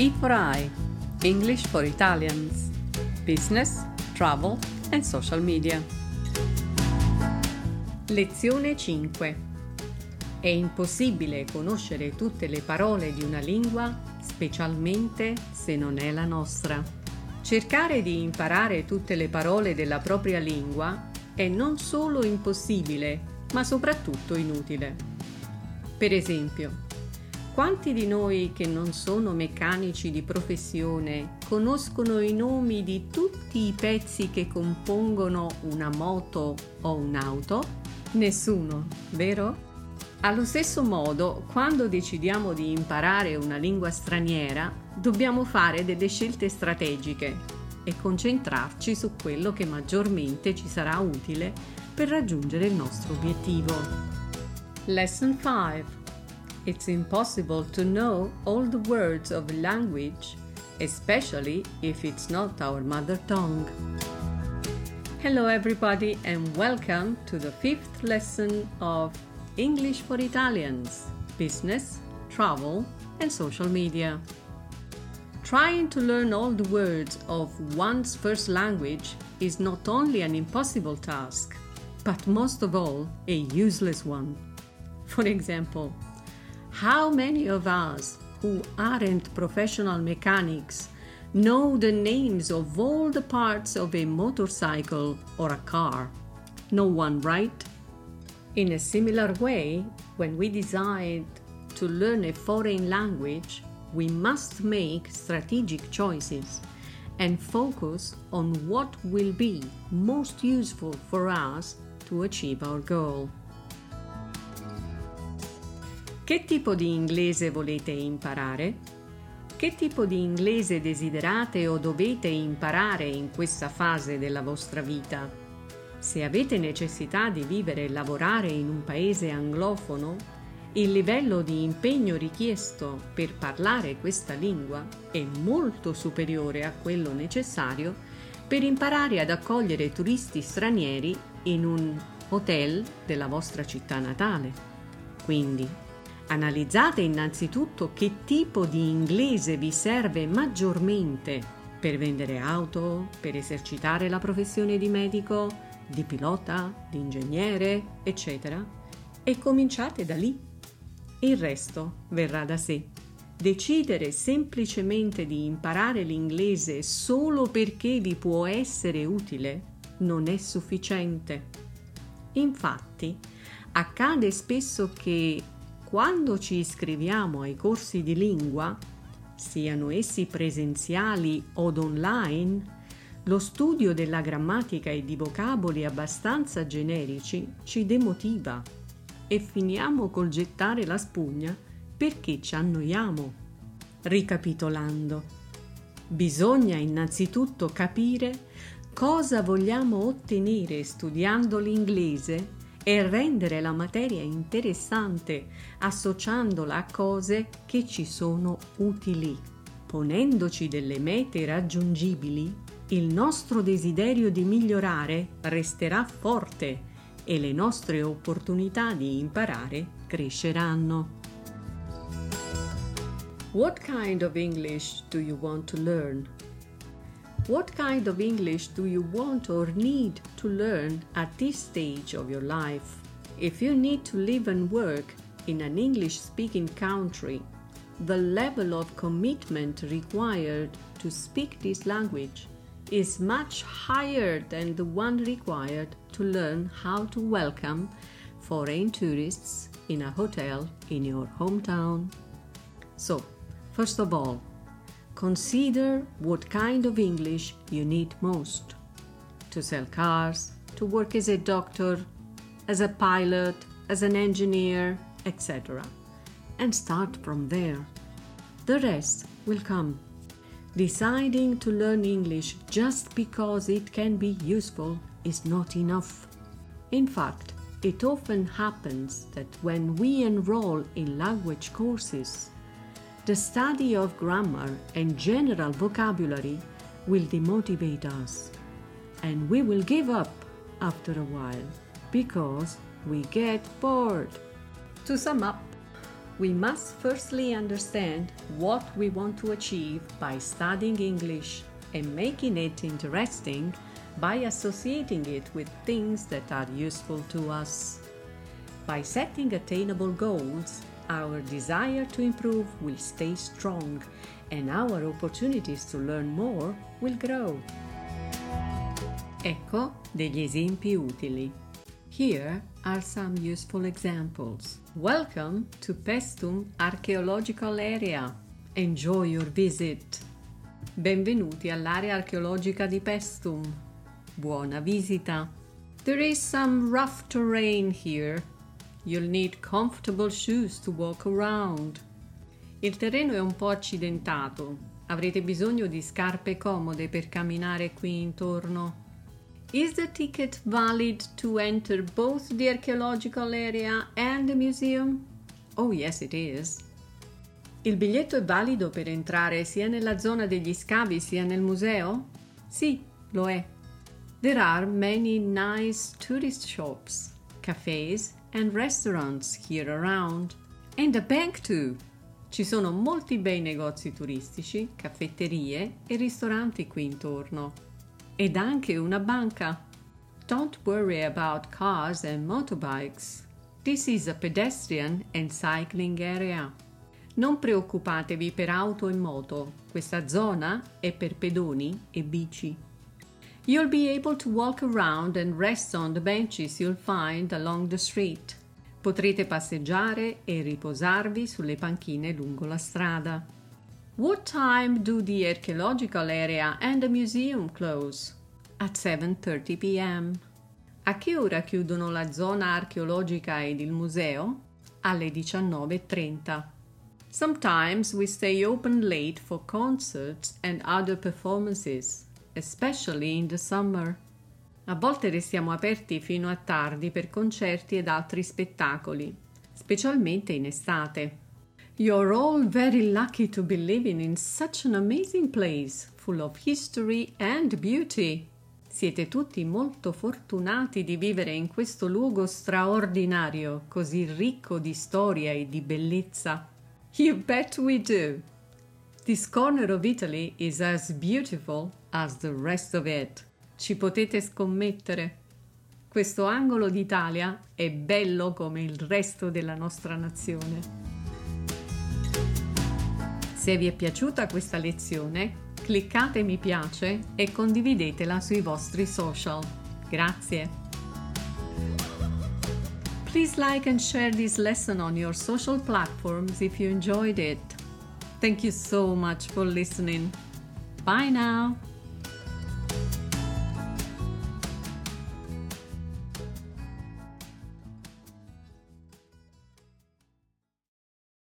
E for I, English for Italians, Business, Travel and Social Media. Lezione 5. È impossibile conoscere tutte le parole di una lingua, specialmente se non è la nostra. Cercare di imparare tutte le parole della propria lingua è non solo impossibile, ma soprattutto inutile. Per esempio, quanti di noi che non sono meccanici di professione conoscono i nomi di tutti i pezzi che compongono una moto o un'auto? Nessuno, vero? Allo stesso modo, quando decidiamo di imparare una lingua straniera, dobbiamo fare delle scelte strategiche e concentrarci su quello che maggiormente ci sarà utile per raggiungere il nostro obiettivo. Lesson 5 it's impossible to know all the words of a language, especially if it's not our mother tongue. Hello, everybody, and welcome to the fifth lesson of English for Italians Business, Travel, and Social Media. Trying to learn all the words of one's first language is not only an impossible task, but most of all, a useless one. For example, how many of us who aren't professional mechanics know the names of all the parts of a motorcycle or a car? No one, right? In a similar way, when we decide to learn a foreign language, we must make strategic choices and focus on what will be most useful for us to achieve our goal. Che tipo di inglese volete imparare? Che tipo di inglese desiderate o dovete imparare in questa fase della vostra vita? Se avete necessità di vivere e lavorare in un paese anglofono, il livello di impegno richiesto per parlare questa lingua è molto superiore a quello necessario per imparare ad accogliere turisti stranieri in un hotel della vostra città natale. Quindi Analizzate innanzitutto che tipo di inglese vi serve maggiormente per vendere auto, per esercitare la professione di medico, di pilota, di ingegnere, eccetera, e cominciate da lì. Il resto verrà da sé. Decidere semplicemente di imparare l'inglese solo perché vi può essere utile non è sufficiente. Infatti, accade spesso che quando ci iscriviamo ai corsi di lingua, siano essi presenziali o online, lo studio della grammatica e di vocaboli abbastanza generici ci demotiva e finiamo col gettare la spugna perché ci annoiamo. Ricapitolando, bisogna innanzitutto capire cosa vogliamo ottenere studiando l'inglese e rendere la materia interessante associandola a cose che ci sono utili. Ponendoci delle mete raggiungibili, il nostro desiderio di migliorare resterà forte e le nostre opportunità di imparare cresceranno. What kind of English do you want to learn? What kind of English do you want or need to learn at this stage of your life? If you need to live and work in an English speaking country, the level of commitment required to speak this language is much higher than the one required to learn how to welcome foreign tourists in a hotel in your hometown. So, first of all, Consider what kind of English you need most to sell cars, to work as a doctor, as a pilot, as an engineer, etc. And start from there. The rest will come. Deciding to learn English just because it can be useful is not enough. In fact, it often happens that when we enroll in language courses, the study of grammar and general vocabulary will demotivate us, and we will give up after a while because we get bored. To sum up, We must firstly understand what we want to achieve by studying English and making it interesting by associating it with things that are useful to us. By setting attainable goals, our desire to improve will stay strong and our opportunities to learn more will grow. Ecco degli esempi utili. Here are some useful examples. Welcome to Pestum Archaeological Area. Enjoy your visit. Benvenuti all'area archeologica di Pestum. Buona visita. There is some rough terrain here. You'll need comfortable shoes to walk around. Il terreno è un po' accidentato. Avrete bisogno di scarpe comode per camminare qui intorno. Is the ticket valid to enter both the archaeological area and the museum? Oh, yes, it is. Il biglietto è valido per entrare sia nella zona degli scavi sia nel museo? Sì, lo è. There are many nice tourist shops, cafes and restaurants here around. And a bank too. Ci sono molti bei negozi turistici, caffetterie e ristoranti qui intorno. Ed anche una banca. Don't worry about cars and motorbikes. This is a pedestrian and cycling area. Non preoccupatevi per auto e moto. Questa zona è per pedoni e bici. You'll be able to walk around and rest on the benches you'll find along the street. Potrete passeggiare e riposarvi sulle panchine lungo la strada. What time do the archaeological area and the museum close? At 7:30 p.m. A che ora chiudono la zona archeologica ed il museo? Alle 19:30. Sometimes we stay open late for concerts and other performances, especially in the summer. A volte restiamo aperti fino a tardi per concerti ed altri spettacoli, specialmente in estate. You're all very lucky to be living in such an amazing place, full of history and beauty. Siete tutti molto fortunati di vivere in questo luogo straordinario, così ricco di storia e di bellezza. You bet we do. This corner of Italy is as beautiful as the rest of it. Ci potete scommettere. Questo angolo d'Italia è bello come il resto della nostra nazione. Se vi è piaciuta questa lezione, cliccate mi piace e condividetela sui vostri social. Grazie. Please like and share this lesson on your social platforms if you enjoyed it. Thank you so much for listening. Bye now.